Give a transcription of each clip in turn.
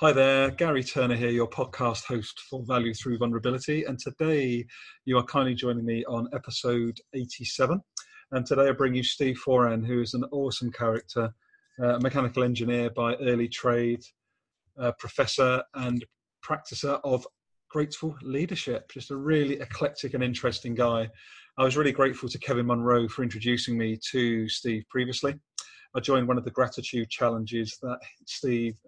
Hi there, Gary Turner here, your podcast host for Value Through Vulnerability. And today you are kindly joining me on episode 87. And today I bring you Steve Foran, who is an awesome character, uh, mechanical engineer by early trade, professor and practicer of grateful leadership. Just a really eclectic and interesting guy. I was really grateful to Kevin Monroe for introducing me to Steve previously. I joined one of the gratitude challenges that Steve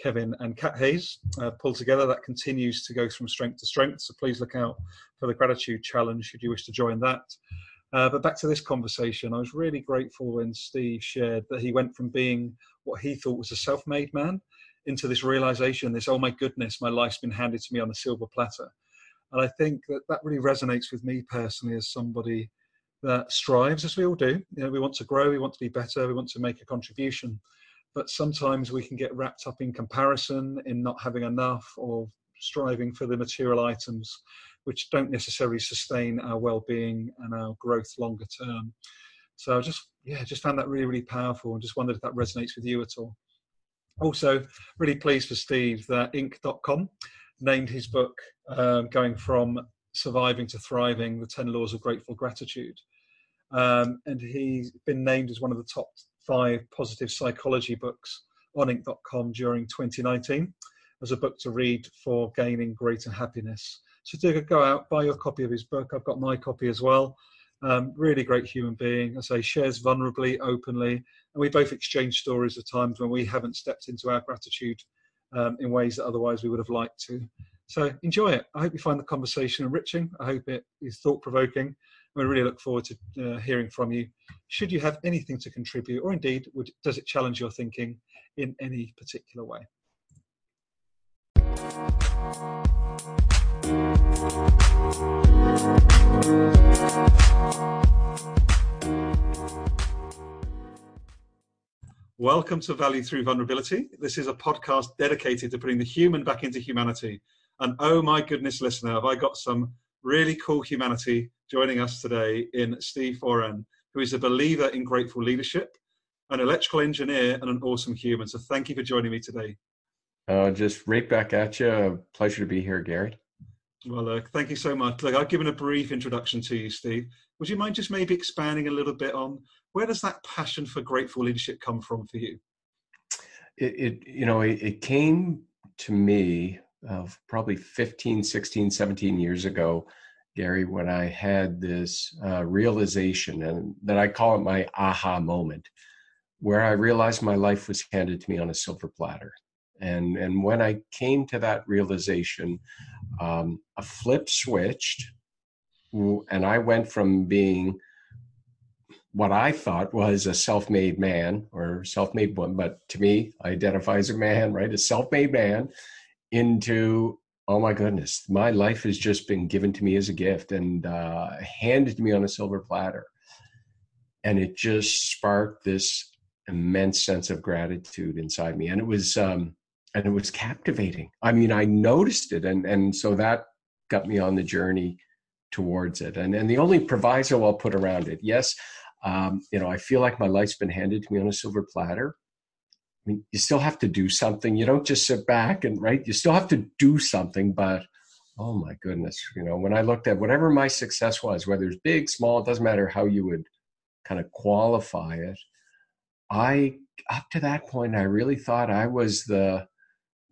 Kevin and Kat Hayes uh, pulled together. That continues to go from strength to strength. So please look out for the gratitude challenge should you wish to join that. Uh, but back to this conversation, I was really grateful when Steve shared that he went from being what he thought was a self made man into this realization this, oh my goodness, my life's been handed to me on a silver platter. And I think that that really resonates with me personally as somebody that strives, as we all do. You know, we want to grow, we want to be better, we want to make a contribution but sometimes we can get wrapped up in comparison, in not having enough, or striving for the material items which don't necessarily sustain our well-being and our growth longer term. So I just yeah, just found that really, really powerful and just wondered if that resonates with you at all. Also, really pleased for Steve that Inc.com named his book um, going from surviving to thriving the 10 laws of grateful gratitude um, and he's been named as one of the top five positive psychology books on Inc.com during 2019 as a book to read for gaining greater happiness. So do go out, buy your copy of his book. I've got my copy as well. Um, really great human being. I say shares vulnerably, openly, and we both exchange stories of times when we haven't stepped into our gratitude um, in ways that otherwise we would have liked to. So enjoy it. I hope you find the conversation enriching. I hope it is thought provoking. We really look forward to uh, hearing from you. Should you have anything to contribute, or indeed, would, does it challenge your thinking in any particular way? Welcome to Value Through Vulnerability. This is a podcast dedicated to putting the human back into humanity. And oh my goodness, listener, have I got some really cool humanity joining us today in Steve Foran, who is a believer in grateful leadership, an electrical engineer, and an awesome human. So thank you for joining me today. Uh, just right back at you. Pleasure to be here, Gary. Well, look, thank you so much. Look, I've given a brief introduction to you, Steve. Would you mind just maybe expanding a little bit on where does that passion for grateful leadership come from for you? It, it you know, it, it came to me of probably 15, 16, 17 years ago, Gary, when I had this uh, realization, and that I call it my aha moment, where I realized my life was handed to me on a silver platter. And, and when I came to that realization, um, a flip switched, and I went from being what I thought was a self made man or self made woman, but to me, I identify as a man, right? A self made man into oh my goodness my life has just been given to me as a gift and uh, handed to me on a silver platter. And it just sparked this immense sense of gratitude inside me. And it was um, and it was captivating. I mean i noticed it and and so that got me on the journey towards it. And and the only proviso i'll put around it yes um, you know i feel like my life's been handed to me on a silver platter mean, you still have to do something. You don't just sit back and right. You still have to do something. But oh my goodness, you know, when I looked at whatever my success was, whether it's big, small, it doesn't matter how you would kind of qualify it. I up to that point, I really thought I was the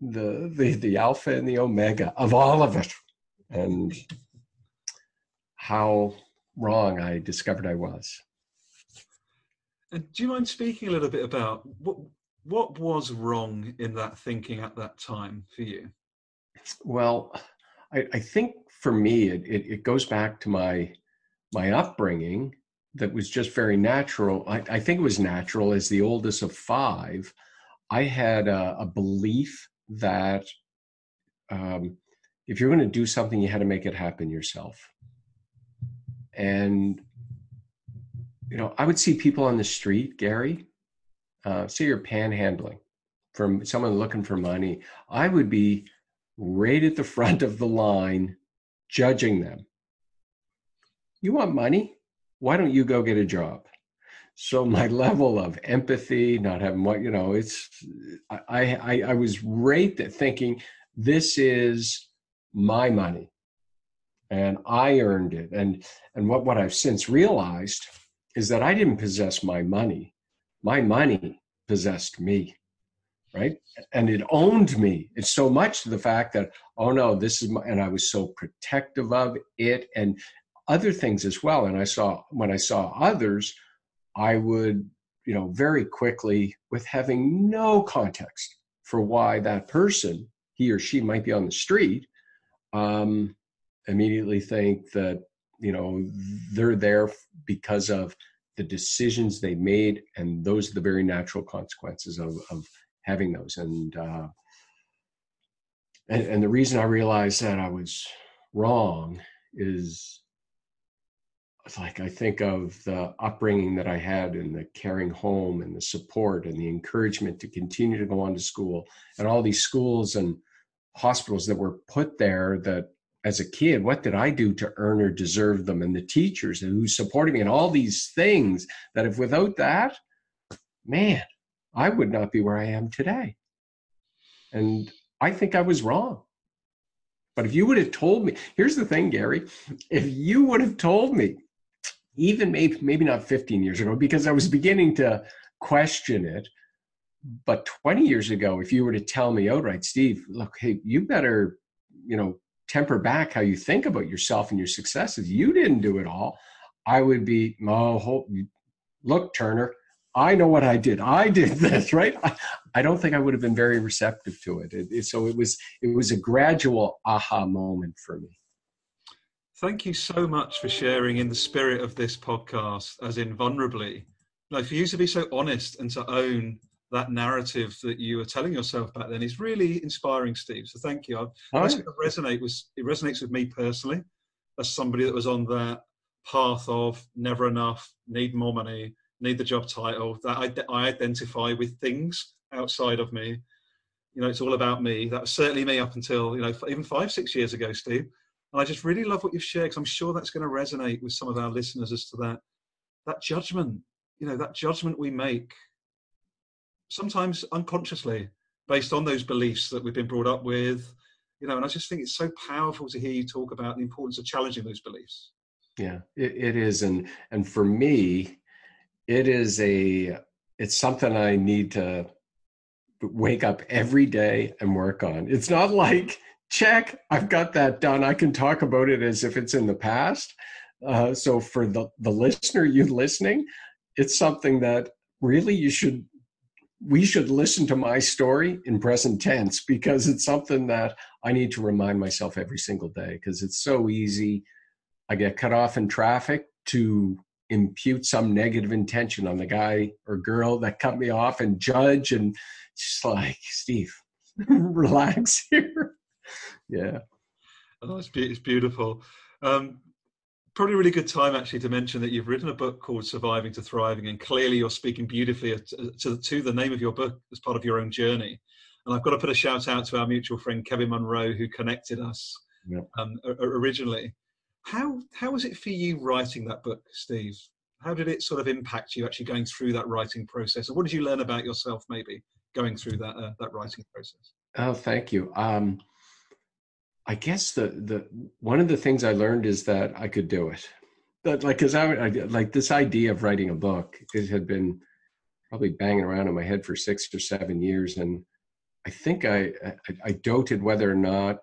the the the alpha and the omega of all of it, and how wrong I discovered I was. And do you mind speaking a little bit about what what was wrong in that thinking at that time for you? Well, I, I think for me, it, it, it, goes back to my my upbringing that was just very natural. I, I think it was natural as the oldest of five. I had a, a belief that um, if you're going to do something, you had to make it happen yourself. And you know, I would see people on the street, Gary, uh, say you're panhandling from someone looking for money, I would be right at the front of the line judging them. You want money? Why don't you go get a job? so my level of empathy, not having what you know, it's I I, I was right thinking this is my money and I earned it. And and what, what I've since realized is that I didn't possess my money. My money possessed me. Right. And it owned me. It's so much the fact that, oh no, this is my and I was so protective of it and other things as well. And I saw when I saw others, I would, you know, very quickly, with having no context for why that person, he or she might be on the street, um, immediately think that you know they're there because of the decisions they made and those are the very natural consequences of, of having those. And, uh, and and the reason i realized that i was wrong is like i think of the upbringing that i had and the caring home and the support and the encouragement to continue to go on to school and all these schools and hospitals that were put there that as a kid, what did I do to earn or deserve them? And the teachers who supported me and all these things that if without that, man, I would not be where I am today. And I think I was wrong. But if you would have told me, here's the thing, Gary, if you would have told me, even maybe maybe not 15 years ago, because I was beginning to question it, but 20 years ago, if you were to tell me outright, Steve, look, hey, you better, you know, temper back how you think about yourself and your successes. You didn't do it all. I would be, oh, look, Turner, I know what I did. I did this, right? I, I don't think I would have been very receptive to it. It, it. So it was, it was a gradual aha moment for me. Thank you so much for sharing in the spirit of this podcast, as in vulnerably. Like for you to be so honest and to own that narrative that you were telling yourself back then is really inspiring, Steve. So thank you. I, I oh, resonate with it resonates with me personally as somebody that was on that path of never enough, need more money, need the job title. That I, I identify with things outside of me. You know, it's all about me. That was certainly me up until you know even five, six years ago, Steve. And I just really love what you've shared because I'm sure that's going to resonate with some of our listeners as to that that judgment. You know, that judgment we make sometimes unconsciously based on those beliefs that we've been brought up with you know and i just think it's so powerful to hear you talk about the importance of challenging those beliefs. Yeah it, it is and and for me it is a it's something i need to wake up every day and work on. It's not like check i've got that done i can talk about it as if it's in the past. Uh, so for the the listener you listening it's something that really you should we should listen to my story in present tense because it's something that I need to remind myself every single day because it's so easy. I get cut off in traffic to impute some negative intention on the guy or girl that cut me off and judge and just like, Steve, relax here. yeah. Oh, it's, be- it's beautiful. Um, probably a really good time actually to mention that you've written a book called Surviving to Thriving, and clearly you're speaking beautifully to, to, to, the name of your book as part of your own journey. And I've got to put a shout out to our mutual friend Kevin Monroe, who connected us yep. um, originally. How how was it for you writing that book, Steve? How did it sort of impact you actually going through that writing process, and what did you learn about yourself maybe going through that uh, that writing process? Oh, thank you. Um, I guess the the one of the things I learned is that I could do it. But like, cause I, I like this idea of writing a book. It had been probably banging around in my head for six or seven years, and I think I, I, I doubted whether or not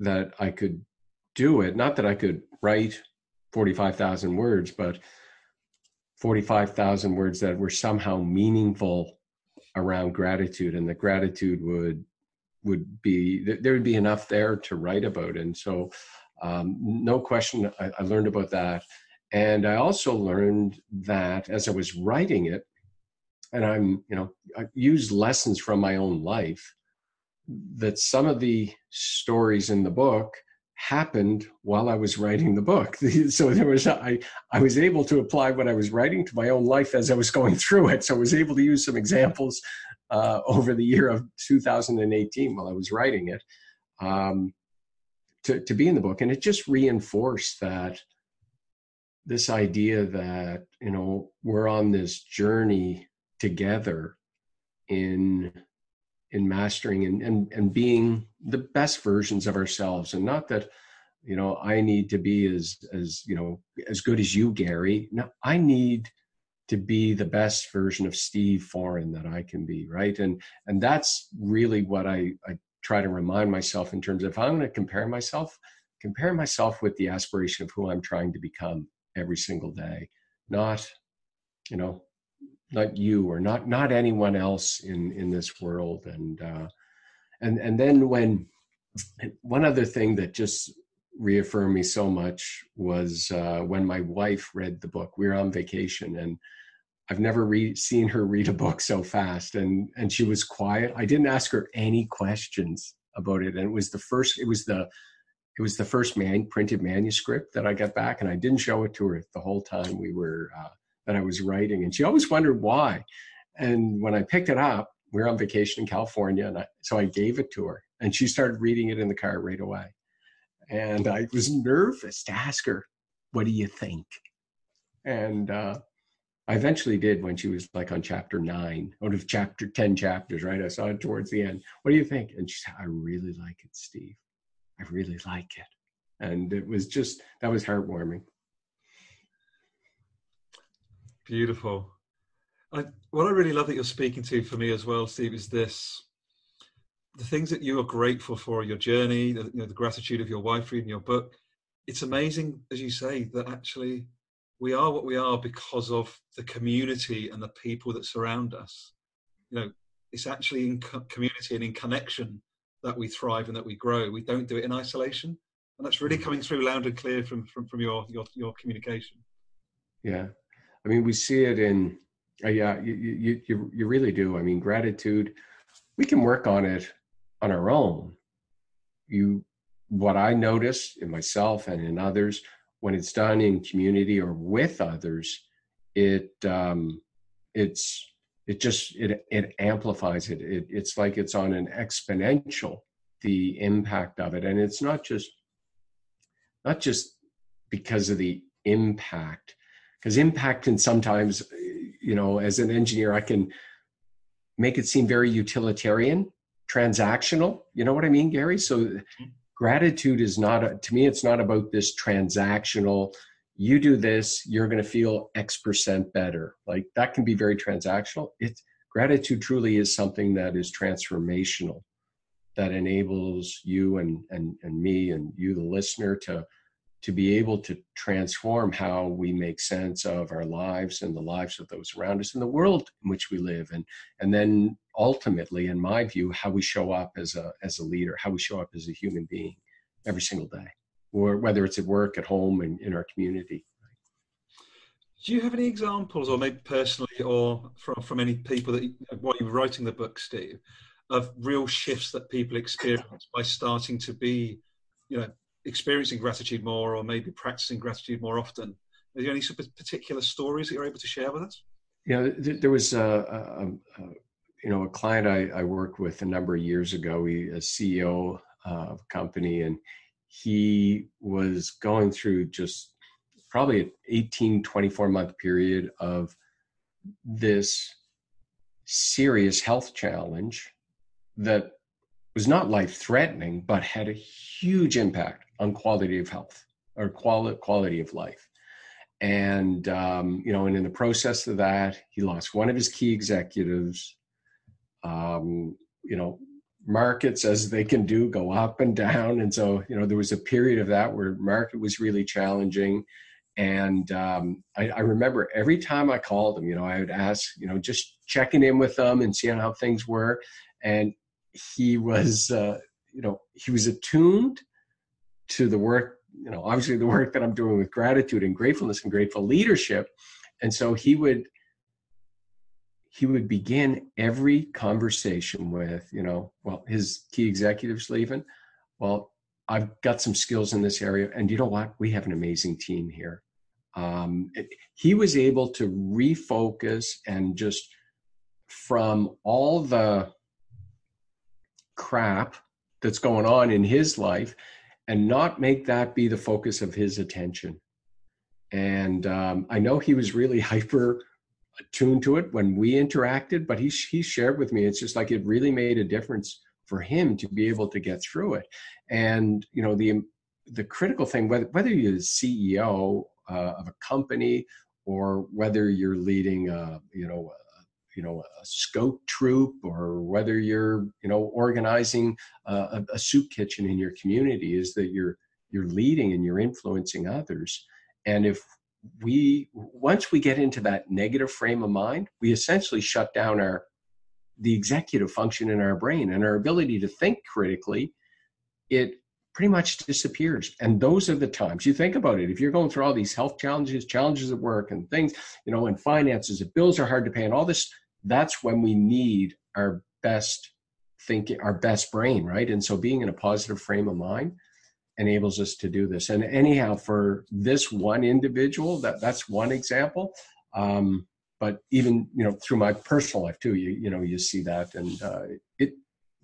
that I could do it. Not that I could write forty five thousand words, but forty five thousand words that were somehow meaningful around gratitude, and the gratitude would would be there would be enough there to write about and so um, no question I, I, learned about that and i also learned that as i was writing it and i'm you know i used lessons from my own life that some of the stories in the book happened while I was writing the book. so there was I I was able to apply what I was writing to my own life as I was going through it. So I was able to use some examples uh, over the year of 2018 while I was writing it um, to to be in the book, and it just reinforced that this idea that you know we're on this journey together in in mastering and, and and being the best versions of ourselves. And not that you know i need to be as as you know as good as you gary. No i need to be the best version of steve foran that i can be right? And and that's really what i i try to remind myself in terms of if i'm going to compare myself compare myself with the aspiration of who i'm trying to become every single day. Not you know not you or not not anyone else in in this world. And uh and and then when one other thing that just reaffirmed me so much was uh, when my wife read the book. We were on vacation, and I've never re- seen her read a book so fast. And and she was quiet. I didn't ask her any questions about it, and it was the first. It was the it was the first man printed manuscript that I got back, and I didn't show it to her the whole time we were uh, that I was writing, and she always wondered why. And when I picked it up, we were on vacation in California, and I, so I gave it to her, and she started reading it in the car right away. And I was nervous to ask her, What do you think? And uh, I eventually did when she was like on chapter nine out of chapter 10 chapters, right? I saw it towards the end. What do you think? And she said, I really like it, Steve. I really like it. And it was just, that was heartwarming. Beautiful. I, what I really love that you're speaking to for me as well, Steve, is this the things that you are grateful for, your journey, the, you know, the gratitude of your wife reading your book. It's amazing, as you say, that actually we are what we are because of the community and the people that surround us. You know, it's actually in co- community and in connection that we thrive and that we grow. We don't do it in isolation, and that's really mm. coming through loud and clear from from, from your, your your communication. Yeah, I mean, we see it in uh, yeah, you, you you you really do. I mean, gratitude. We can work on it on our own. You, what I notice in myself and in others, when it's done in community or with others, it um, it's it just it it amplifies it. it. It's like it's on an exponential the impact of it, and it's not just not just because of the impact, because impact can sometimes, you know, as an engineer, I can make it seem very utilitarian transactional. You know what I mean, Gary? So mm-hmm. gratitude is not, a, to me, it's not about this transactional, you do this, you're going to feel X percent better. Like that can be very transactional. It's gratitude truly is something that is transformational that enables you and, and, and me and you, the listener, to to be able to transform how we make sense of our lives and the lives of those around us and the world in which we live and and then ultimately in my view how we show up as a as a leader how we show up as a human being every single day or whether it's at work at home and in our community do you have any examples or maybe personally or from from any people that while you were writing the book steve of real shifts that people experience by starting to be you know experiencing gratitude more or maybe practicing gratitude more often. Are there any particular stories that you're able to share with us? Yeah, there was a, a, a you know a client I, I, worked with a number of years ago. He a CEO of a company, and he was going through just probably an 18, 24 month period of this serious health challenge that was not life threatening, but had a huge impact on quality of health or quality quality of life. And um, you know, and in the process of that, he lost one of his key executives. Um, you know, markets as they can do go up and down, and so you know there was a period of that where market was really challenging. And um, I, I remember every time I called him, you know, I would ask, you know, just checking in with them and seeing how things were. And he was, uh, you know, he was attuned to the work, you know, obviously the work that I'm doing with gratitude and gratefulness and grateful leadership. And so he would he would begin every conversation with, you know, well, his key executives leaving. Well, I've got some skills in this area, and you know what? We have an amazing team here. Um, it, he was able to refocus and just from all the crap that's going on in his life and not make that be the focus of his attention And um, I know he was really hyper attuned to it when we interacted, but he, he shared with me, it's just like it really made a difference for him to be able to get through it. And, you know, the, the critical thing, whether, whether you're the CEO uh, of a company or whether you're leading, a, you know, a, you know, a scout troop, or whether you're, you know, organizing a, a soup kitchen in your community, is that you're you're leading and you're influencing others. And if we once we get into that negative frame of mind, we essentially shut down our the executive function in our brain and our ability to think critically. It pretty much disappears. And those are the times you think about it. If you're going through all these health challenges, challenges at work, and things, you know, and finances, if bills are hard to pay, and all this, that's when we need our best thinking, our best brain, right? And so being in a positive frame of mind enables us to do this. And anyhow, for this one individual, that that's one example. Um, but even you know through my personal life too, you you know you see that, and uh, it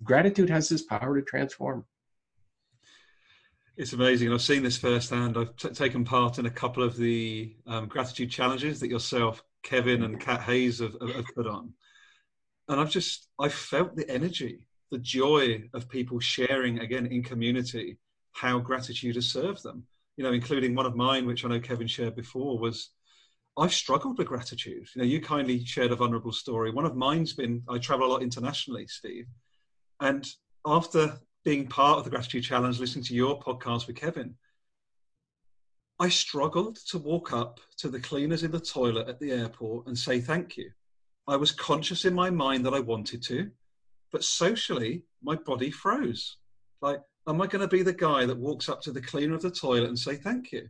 gratitude has this power to transform. It's amazing. I've seen this firsthand. I've t- taken part in a couple of the um, gratitude challenges that yourself, Kevin, and Kat Hayes have, have put on, and I've just I've felt the energy, the joy of people sharing again in community how gratitude has served them. You know, including one of mine, which I know Kevin shared before, was I've struggled with gratitude. You know, you kindly shared a vulnerable story. One of mine's been I travel a lot internationally, Steve, and after being part of the Gratitude Challenge, listening to your podcast with Kevin, I struggled to walk up to the cleaners in the toilet at the airport and say thank you. I was conscious in my mind that I wanted to, but socially, my body froze. Like, am I going to be the guy that walks up to the cleaner of the toilet and say thank you?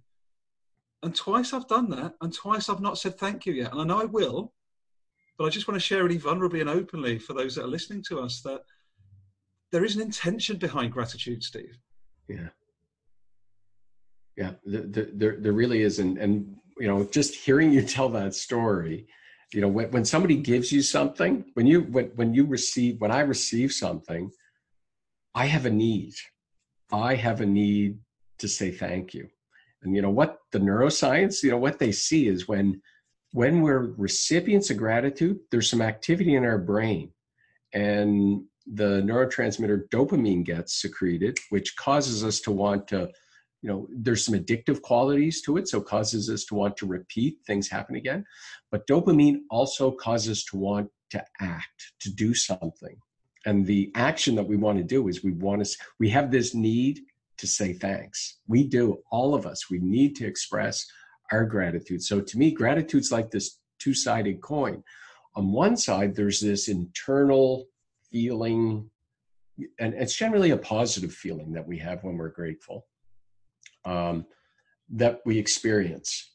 And twice I've done that, and twice I've not said thank you yet. And I know I will, but I just want to share really vulnerably and openly for those that are listening to us that there is an intention behind gratitude, Steve. Yeah. Yeah, there, there, there really is. And, and, you know, just hearing you tell that story, you know, when, when somebody gives you something, when you, when, when you receive, when I receive something, I have a need. I have a need to say thank you. And, you know, what the neuroscience, you know, what they see is when, when we're recipients of gratitude, there's some activity in our brain. And the neurotransmitter dopamine gets secreted, which causes us to want to, you know, there's some addictive qualities to it, so causes us to want to repeat things happen again. But dopamine also causes us to want to act, to do something. And the action that we want to do is we want to, we have this need to say thanks. We do, all of us, we need to express our gratitude. So to me, gratitude's like this two sided coin. On one side, there's this internal feeling, and it's generally a positive feeling that we have when we're grateful, um, that we experience.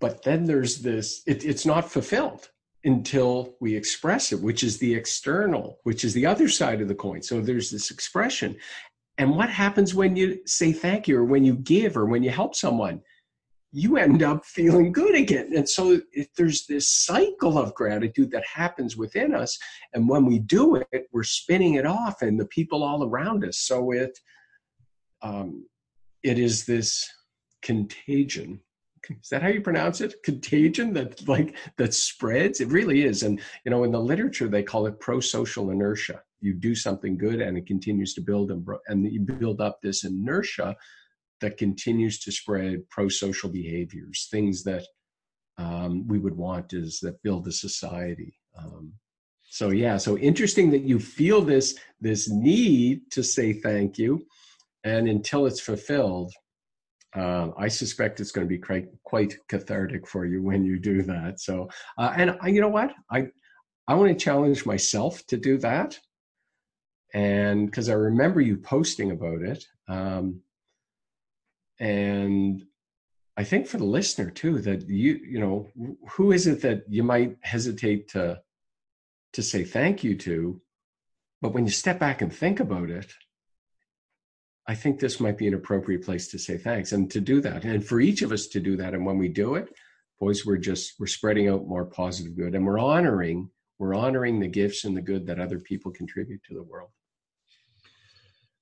But then there's this, it, it's not fulfilled until we express it, which is the external, which is the other side of the coin. So there's this expression. And what happens when you say thank you or when you give or when you help someone? you end up feeling good again. And so if there's this cycle of gratitude that happens within us. And when we do it, we're spinning it off and the people all around us. So it, um, it is this contagion. Is that how you pronounce it? Contagion that like that spreads. It really is. And you know, in the literature, they call it pro-social inertia. You do something good, and it continues to build and, and you build up this inertia that continues to spread pro-social behaviors, things that um, we would want is that build a society. Um, so yeah, so interesting that you feel this this need to say thank you, and until it's fulfilled, uh, I suspect it's going to be quite quite cathartic for you when you do that. So, uh, and I, you know what, I I want to challenge myself to do that, and because I remember you posting about it. Um, and I think for the listener too, that you, you know, who is it that you might hesitate to, to say thank you to, but when you step back and think about it, I think this might be an appropriate place to say thanks and to do that. And for each of us to do that. And when we do it, boys, we're just, we're spreading out more positive good and we're honoring, we're honoring the gifts and the good that other people contribute to the world.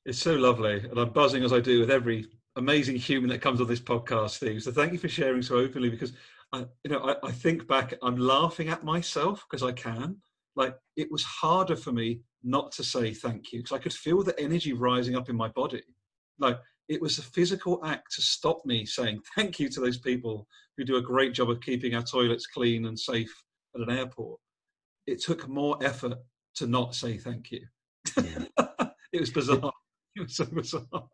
It's so lovely. And I'm buzzing as I do with every amazing human that comes on this podcast, Steve. So thank you for sharing so openly because I, you know, I, I think back, I'm laughing at myself because I can. Like it was harder for me not to say thank you because I could feel the energy rising up in my body. Like it was a physical act to stop me saying thank you to those people who do a great job of keeping our toilets clean and safe at an airport. It took more effort to not say thank you. Yeah. it was bizarre. It was so bizarre.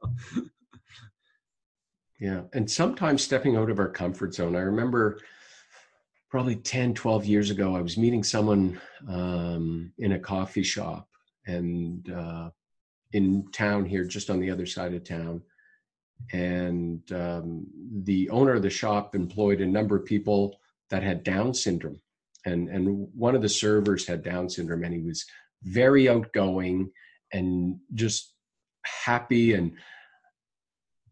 yeah. And sometimes stepping out of our comfort zone. I remember probably 10, 12 years ago, I was meeting someone um, in a coffee shop and uh, in town here, just on the other side of town. And um, the owner of the shop employed a number of people that had Down syndrome. And, and one of the servers had Down syndrome, and he was very outgoing and just happy. And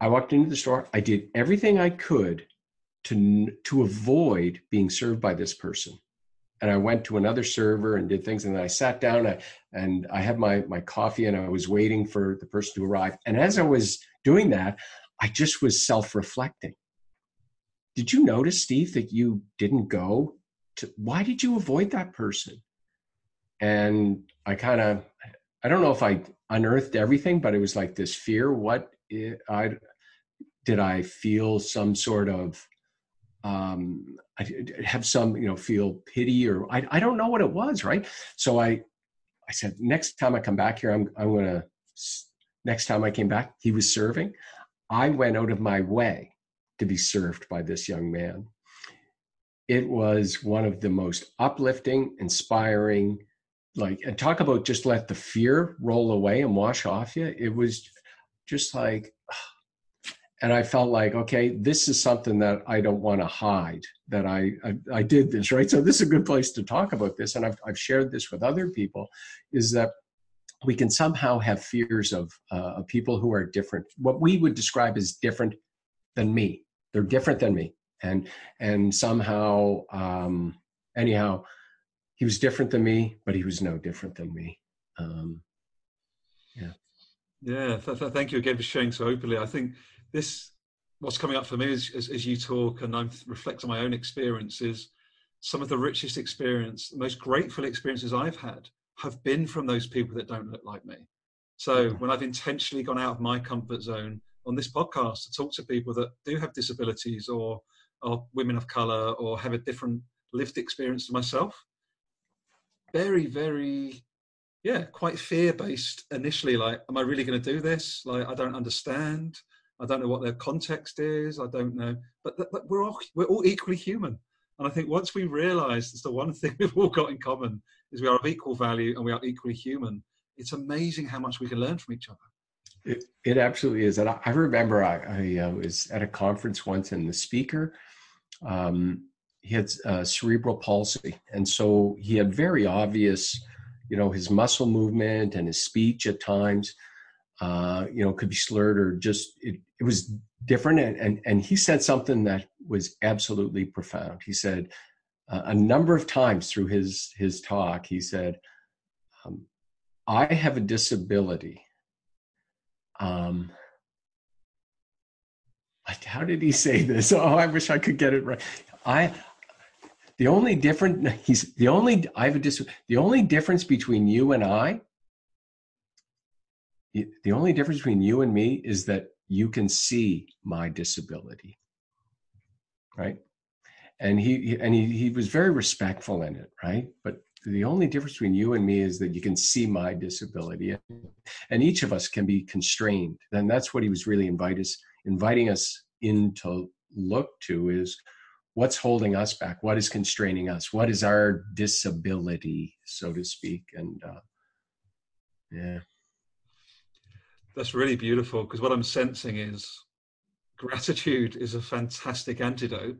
I walked into the store. I did everything I could to to avoid being served by this person. And i went to another server and did things and then i sat down I, and i had my my coffee and i was waiting for the person to arrive. And as i was doing that i just was self-reflecting. Did you notice steve that you didn't go to why did you avoid that person? And i kind of i don't know if i unearthed everything but it was like this fear what eh, i did i feel some sort of um, I have some, you know, feel pity or I, I don't know what it was, right? So I, I said, next time I come back here, I'm, I'm going to, next time I came back, he was serving. I went out of my way to be served by this young man. It was one of the most uplifting, inspiring, like, and talk about just let the fear roll away and wash off you. It was just like, and I felt like, okay, this is something that I don't want to hide that I, I, I did this right. So this is a good place to talk about this, and I've I've shared this with other people, is that we can somehow have fears of uh, of people who are different, what we would describe as different than me. They're different than me, and and somehow, um, anyhow, he was different than me, but he was no different than me. Um, yeah. Yeah. Th- th- thank you again for sharing so openly. I think this what's coming up for me as, as, as you talk and I'm reflecting on my own experiences. Some of the richest experience, the most grateful experiences I've had have been from those people that don't look like me. So mm-hmm. when I've intentionally gone out of my comfort zone on this podcast to talk to people that do have disabilities or are women of color or have a different lived experience to myself, very, very, yeah, quite fear based initially. Like, am I really going to do this? Like, I don't understand. I don't know what their context is. I don't know, but, but we're all we're all equally human. And I think once we realise it's the one thing we've all got in common is we are of equal value and we are equally human. It's amazing how much we can learn from each other. It, it absolutely is. And I, I remember I, I uh, was at a conference once, and the speaker, um, he had uh, cerebral palsy, and so he had very obvious, you know, his muscle movement and his speech at times uh, you know, could be slurred or just it, it was different. And, and, and he said something that was absolutely profound. He said uh, a number of times through his his talk, he said, um, "I have a disability." Um, how did he say this? Oh, I wish I could get it right. I the only different he's the only I have a dis the only difference between you and I the only difference between you and me is that you can see my disability right? And he and he, he was very respectful in it right? But the only difference between you and me is that you can see my disability and each of us can be constrained. And that's what he was really invite us, inviting us in to look to is what's holding us back what is constraining us what is our disability so to speak and uh, yeah that's really beautiful because what I'm sensing is gratitude is a fantastic antidote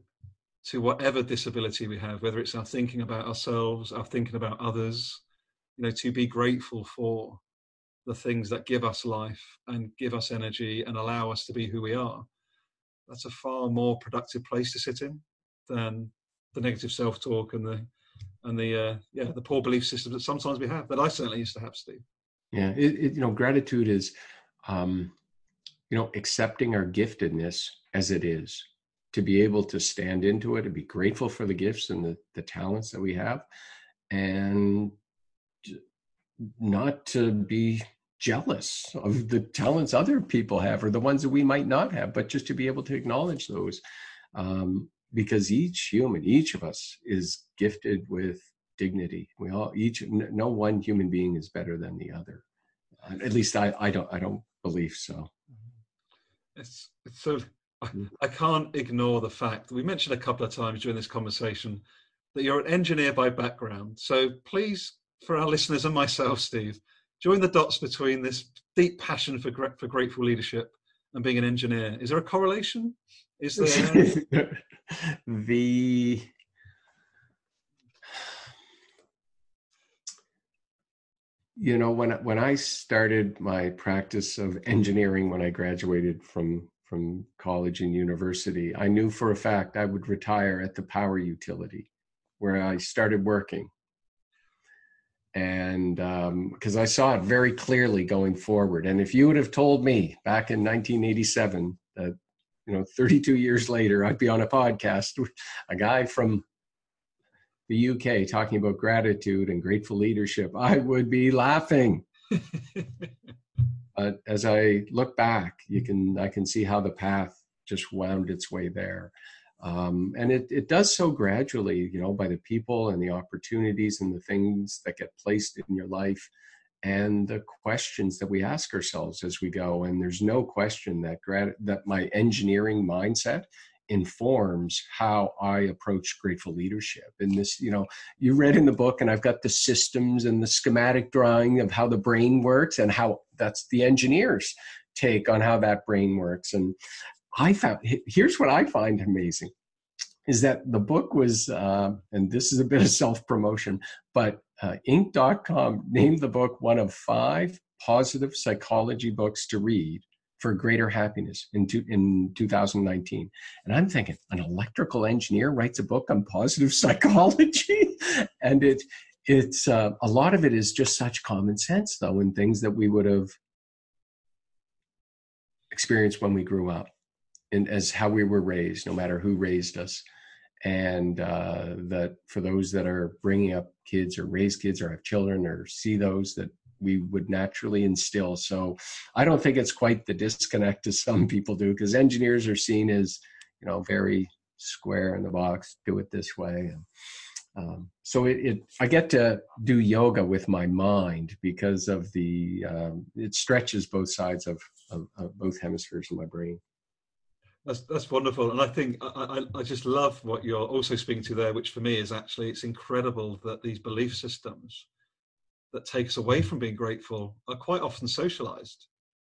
to whatever disability we have, whether it's our thinking about ourselves, our thinking about others, you know, to be grateful for the things that give us life and give us energy and allow us to be who we are. That's a far more productive place to sit in than the negative self-talk and the and the uh, yeah the poor belief systems that sometimes we have that I certainly used to have, Steve. Yeah, it, it, you know, gratitude is um, you know, accepting our giftedness as it is, to be able to stand into it and be grateful for the gifts and the, the talents that we have, and not to be jealous of the talents other people have or the ones that we might not have, but just to be able to acknowledge those. Um, because each human, each of us is gifted with dignity. We all, each, no one human being is better than the other. At least I, I don't, I don't believe so. It's, it's so, I, mm. I can't ignore the fact we mentioned a couple of times during this conversation that you're an engineer by background. So please, for our listeners and myself, Steve, join the dots between this deep passion for for grateful leadership and being an engineer. Is there a correlation? Is there the you know when when I started my practice of engineering when I graduated from from college and university, I knew for a fact I would retire at the power utility where I started working and because um, I saw it very clearly going forward. And if you would have told me back in 1987 that you know 32 years later I'd be on a podcast with a guy from the UK talking about gratitude and grateful leadership, I would be laughing. but as I look back, you can I can see how the path just wound its way there. Um, and it, it does so gradually, you know, by the people and the opportunities and the things that get placed in your life and the questions that we ask ourselves as we go. And there's no question that grat- that my engineering mindset informs how I approach grateful leadership. And this, you know, you read in the book, and I've got the systems and the schematic drawing of how the brain works and how that's the engineers take on how that brain works. And I found here's what I find amazing is that the book was, uh, and this is a bit of self promotion, but uh, Inc.com named the book one of five positive psychology books to read for greater happiness in, two, in 2019. And I'm thinking, an electrical engineer writes a book on positive psychology, and it it's uh, a lot of it is just such common sense though, and things that we would have experienced when we grew up and as how we were raised, no matter who raised us. And uh, that for those that are bringing up kids or raise kids or have children or see those that we would naturally instill. So I don't think it's quite the disconnect as some people do because engineers are seen as, you know, very square in the box, do it this way. And, um, so it, it, I get to do yoga with my mind because of the, um, it stretches both sides of, of, of both hemispheres of my brain. That's that's wonderful, and I think I, I, I just love what you're also speaking to there, which for me is actually it's incredible that these belief systems that take us away from being grateful are quite often socialized.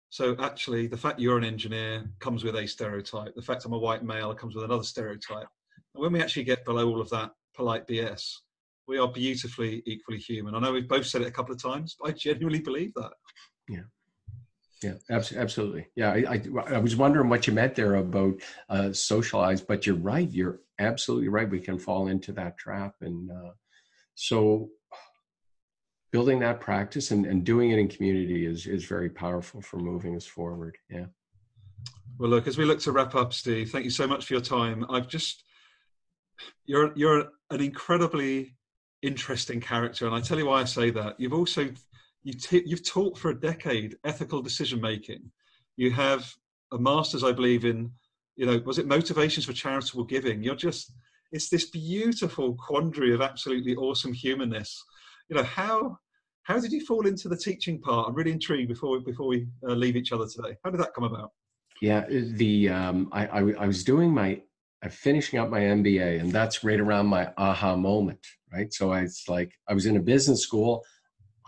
So actually, the fact you're an engineer comes with a stereotype. The fact I'm a white male comes with another stereotype. And when we actually get below all of that polite BS, we are beautifully equally human. I know we've both said it a couple of times, but I genuinely believe that. Yeah. Yeah, absolutely. Yeah, I, I, I, was wondering what you meant there about uh, socialized, but you're right. You're absolutely right. We can fall into that trap, and uh, so building that practice and, and doing it in community is is very powerful for moving us forward. Yeah. Well, look, as we look to wrap up, Steve, thank you so much for your time. I've just you're you're an incredibly interesting character, and I tell you why I say that. You've also you t- you've taught for a decade ethical decision making. You have a master's, I believe, in you know, was it motivations for charitable giving? You're just it's this beautiful quandary of absolutely awesome humanness. You know, how how did you fall into the teaching part? I'm really intrigued before before we uh, leave each other today. How did that come about? Yeah, the um, I, I, I was doing my uh, finishing up my MBA, and that's right around my aha moment, right? So I, it's like I was in a business school.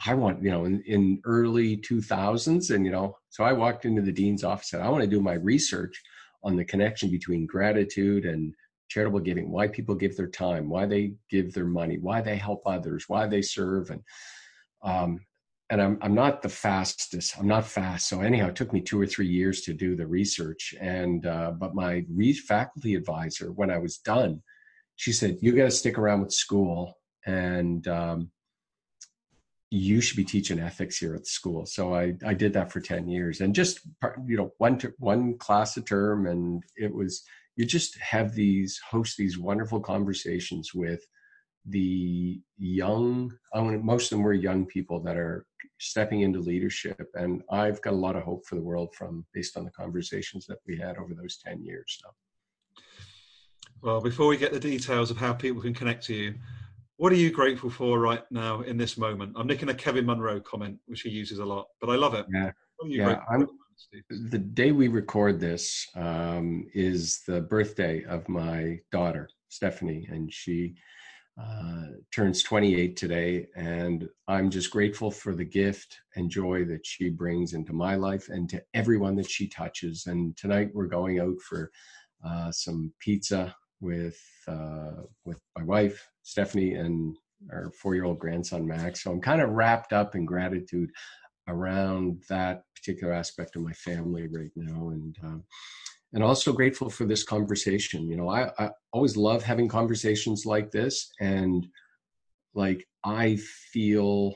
I want, you know, in, in early 2000s. And, you know, so I walked into the dean's office and I want to do my research on the connection between gratitude and charitable giving, why people give their time, why they give their money, why they help others, why they serve. And, um, and I'm, I'm not the fastest, I'm not fast. So anyhow, it took me two or three years to do the research. And, uh, but my re- faculty advisor, when I was done, she said, you got to stick around with school and, um, you should be teaching ethics here at the school. So I, I did that for 10 years and just, you know, one, one class a term. And it was, you just have these, host these wonderful conversations with the young, I mean, most of them were young people that are stepping into leadership. And I've got a lot of hope for the world from based on the conversations that we had over those 10 years. So. Well, before we get the details of how people can connect to you, what are you grateful for right now in this moment? I'm nicking a Kevin Monroe comment, which he uses a lot, but I love it. Yeah, yeah. The day we record this um, is the birthday of my daughter, Stephanie, and she uh, turns 28 today. And I'm just grateful for the gift and joy that she brings into my life and to everyone that she touches. And tonight we're going out for uh, some pizza with uh, with my wife Stephanie and our four year old grandson Max. So I'm kind of wrapped up in gratitude around that particular aspect of my family right now, and um, and also grateful for this conversation. You know, I, I always love having conversations like this, and like I feel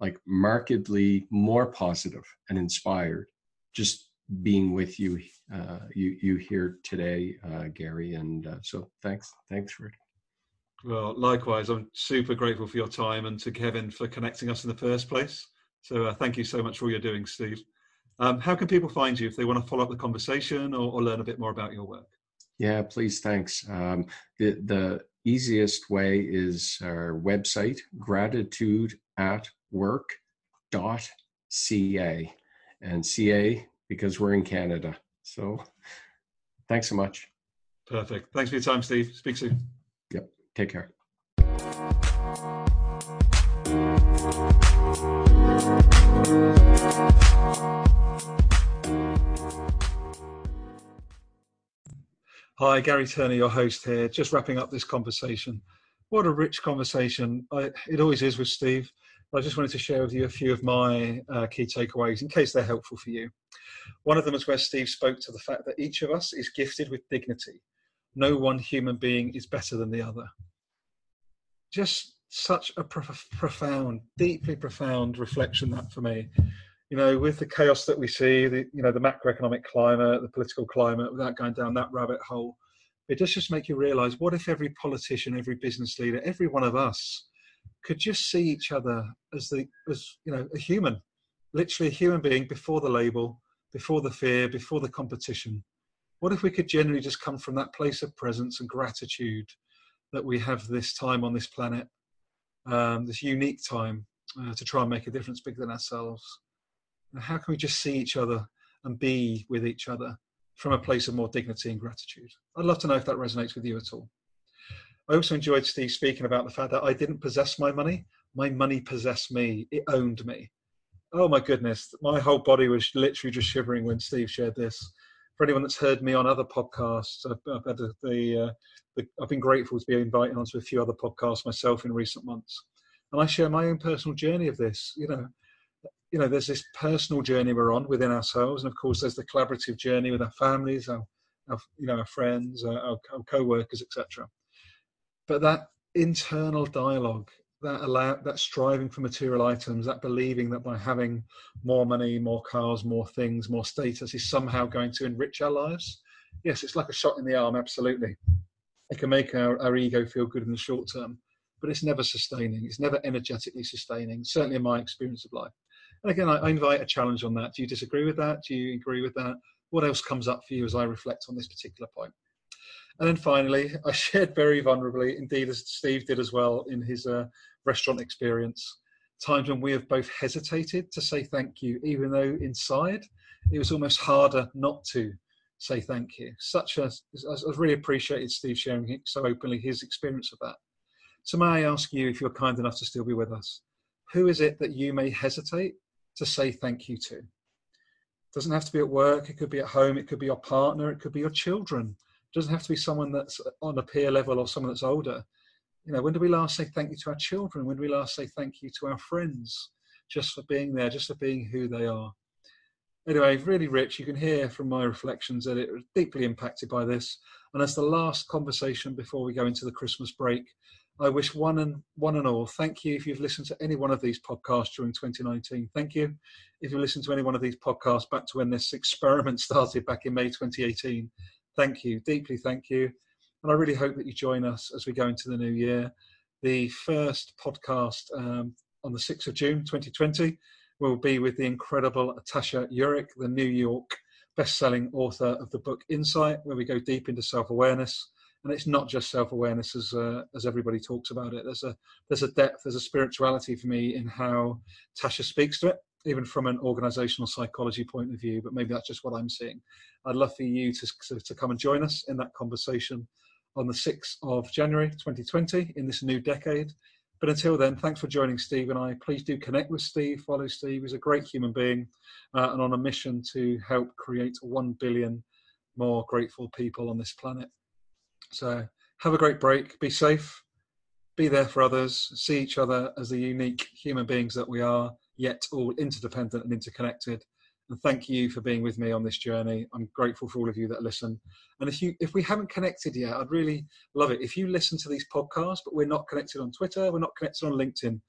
like markedly more positive and inspired just being with you uh, you you here today, uh, Gary. And uh, so thanks thanks for it. Well, likewise, I'm super grateful for your time and to Kevin for connecting us in the first place. So uh, thank you so much for all you're doing, Steve. Um, how can people find you if they want to follow up the conversation or, or learn a bit more about your work? Yeah, please, thanks. Um, the, the easiest way is our website, gratitude at ca and ca because we're in Canada. So thanks so much. Perfect. Thanks for your time, Steve. Speak soon. Yep. Take care. Hi, Gary Turner, your host here. Just wrapping up this conversation. What a rich conversation. I, it always is with Steve. I just wanted to share with you a few of my uh, key takeaways in case they're helpful for you. One of them is where Steve spoke to the fact that each of us is gifted with dignity. No one human being is better than the other. Just such a pro- profound, deeply profound reflection that for me. You know, with the chaos that we see, the you know the macroeconomic climate, the political climate, without going down that rabbit hole, it does just make you realise: what if every politician, every business leader, every one of us could just see each other as the as you know a human, literally a human being before the label, before the fear, before the competition. What if we could generally just come from that place of presence and gratitude that we have this time on this planet, um, this unique time uh, to try and make a difference bigger than ourselves? And how can we just see each other and be with each other from a place of more dignity and gratitude? I'd love to know if that resonates with you at all. I also enjoyed Steve speaking about the fact that I didn't possess my money. My money possessed me. It owned me. Oh my goodness. My whole body was literally just shivering when Steve shared this. For anyone that's heard me on other podcasts, I've, I've had the, the, uh, the, I've been grateful to be invited onto a few other podcasts myself in recent months. And I share my own personal journey of this. You know, you know, there's this personal journey we're on within ourselves, and of course, there's the collaborative journey with our families, our, our you know, our friends, our, our co-workers, etc. But that internal dialogue, that allow that striving for material items, that believing that by having more money, more cars, more things, more status is somehow going to enrich our lives. Yes, it's like a shot in the arm, absolutely. It can make our, our ego feel good in the short term, but it's never sustaining. It's never energetically sustaining, certainly in my experience of life. And again, I, I invite a challenge on that. Do you disagree with that? Do you agree with that? What else comes up for you as I reflect on this particular point? And then finally, I shared very vulnerably, indeed, as Steve did as well in his uh, restaurant experience, times when we have both hesitated to say thank you, even though inside it was almost harder not to say thank you. Such a, I've really appreciated Steve sharing so openly his experience of that. So, may I ask you, if you're kind enough to still be with us, who is it that you may hesitate to say thank you to? It doesn't have to be at work, it could be at home, it could be your partner, it could be your children doesn't have to be someone that's on a peer level or someone that's older. You know, when do we last say thank you to our children? When do we last say thank you to our friends just for being there, just for being who they are? Anyway, really rich. You can hear from my reflections that it was deeply impacted by this. And as the last conversation before we go into the Christmas break, I wish one and one and all, thank you if you've listened to any one of these podcasts during 2019. Thank you if you listened to any one of these podcasts back to when this experiment started back in May 2018. Thank you, deeply thank you. And I really hope that you join us as we go into the new year. The first podcast um, on the 6th of June 2020 will be with the incredible Tasha Eurich, the New York best-selling author of the book Insight, where we go deep into self-awareness and it's not just self-awareness as uh, as everybody talks about it there's a there's a depth there's a spirituality for me in how tasha speaks to it even from an organizational psychology point of view but maybe that's just what i'm seeing i'd love for you to, to, come and join us in that conversation on the 6th of january 2020 in this new decade but until then, thanks for joining Steve and I. Please do connect with Steve, follow Steve. He's a great human being uh, and on a mission to help create 1 billion more grateful people on this planet. So have a great break. Be safe. Be there for others. See each other as the unique human beings that we are, yet all interdependent and interconnected. And thank you for being with me on this journey. I'm grateful for all of you that listen. And if you if we haven't connected yet, I'd really love it if you listen to these podcasts, but we're not connected on Twitter, we're not connected on LinkedIn.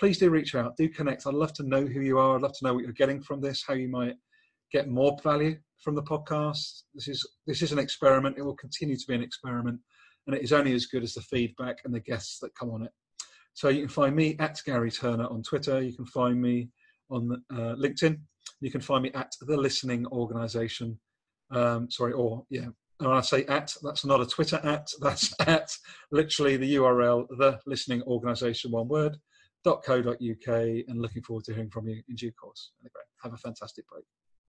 Please do reach out, do connect. I'd love to know who you are. I'd love to know what you're getting from this, how you might get more value from the podcast. This is this is an experiment. It will continue to be an experiment, and it is only as good as the feedback and the guests that come on it. So you can find me at Gary Turner on Twitter. You can find me on uh, LinkedIn. You can find me at the Listening Organization. Um, sorry, or yeah, and I say at, that's not a Twitter at. That's at literally the URL, the Listening Organization, one word. .co.uk and looking forward to hearing from you in due course. Anyway, have a fantastic break.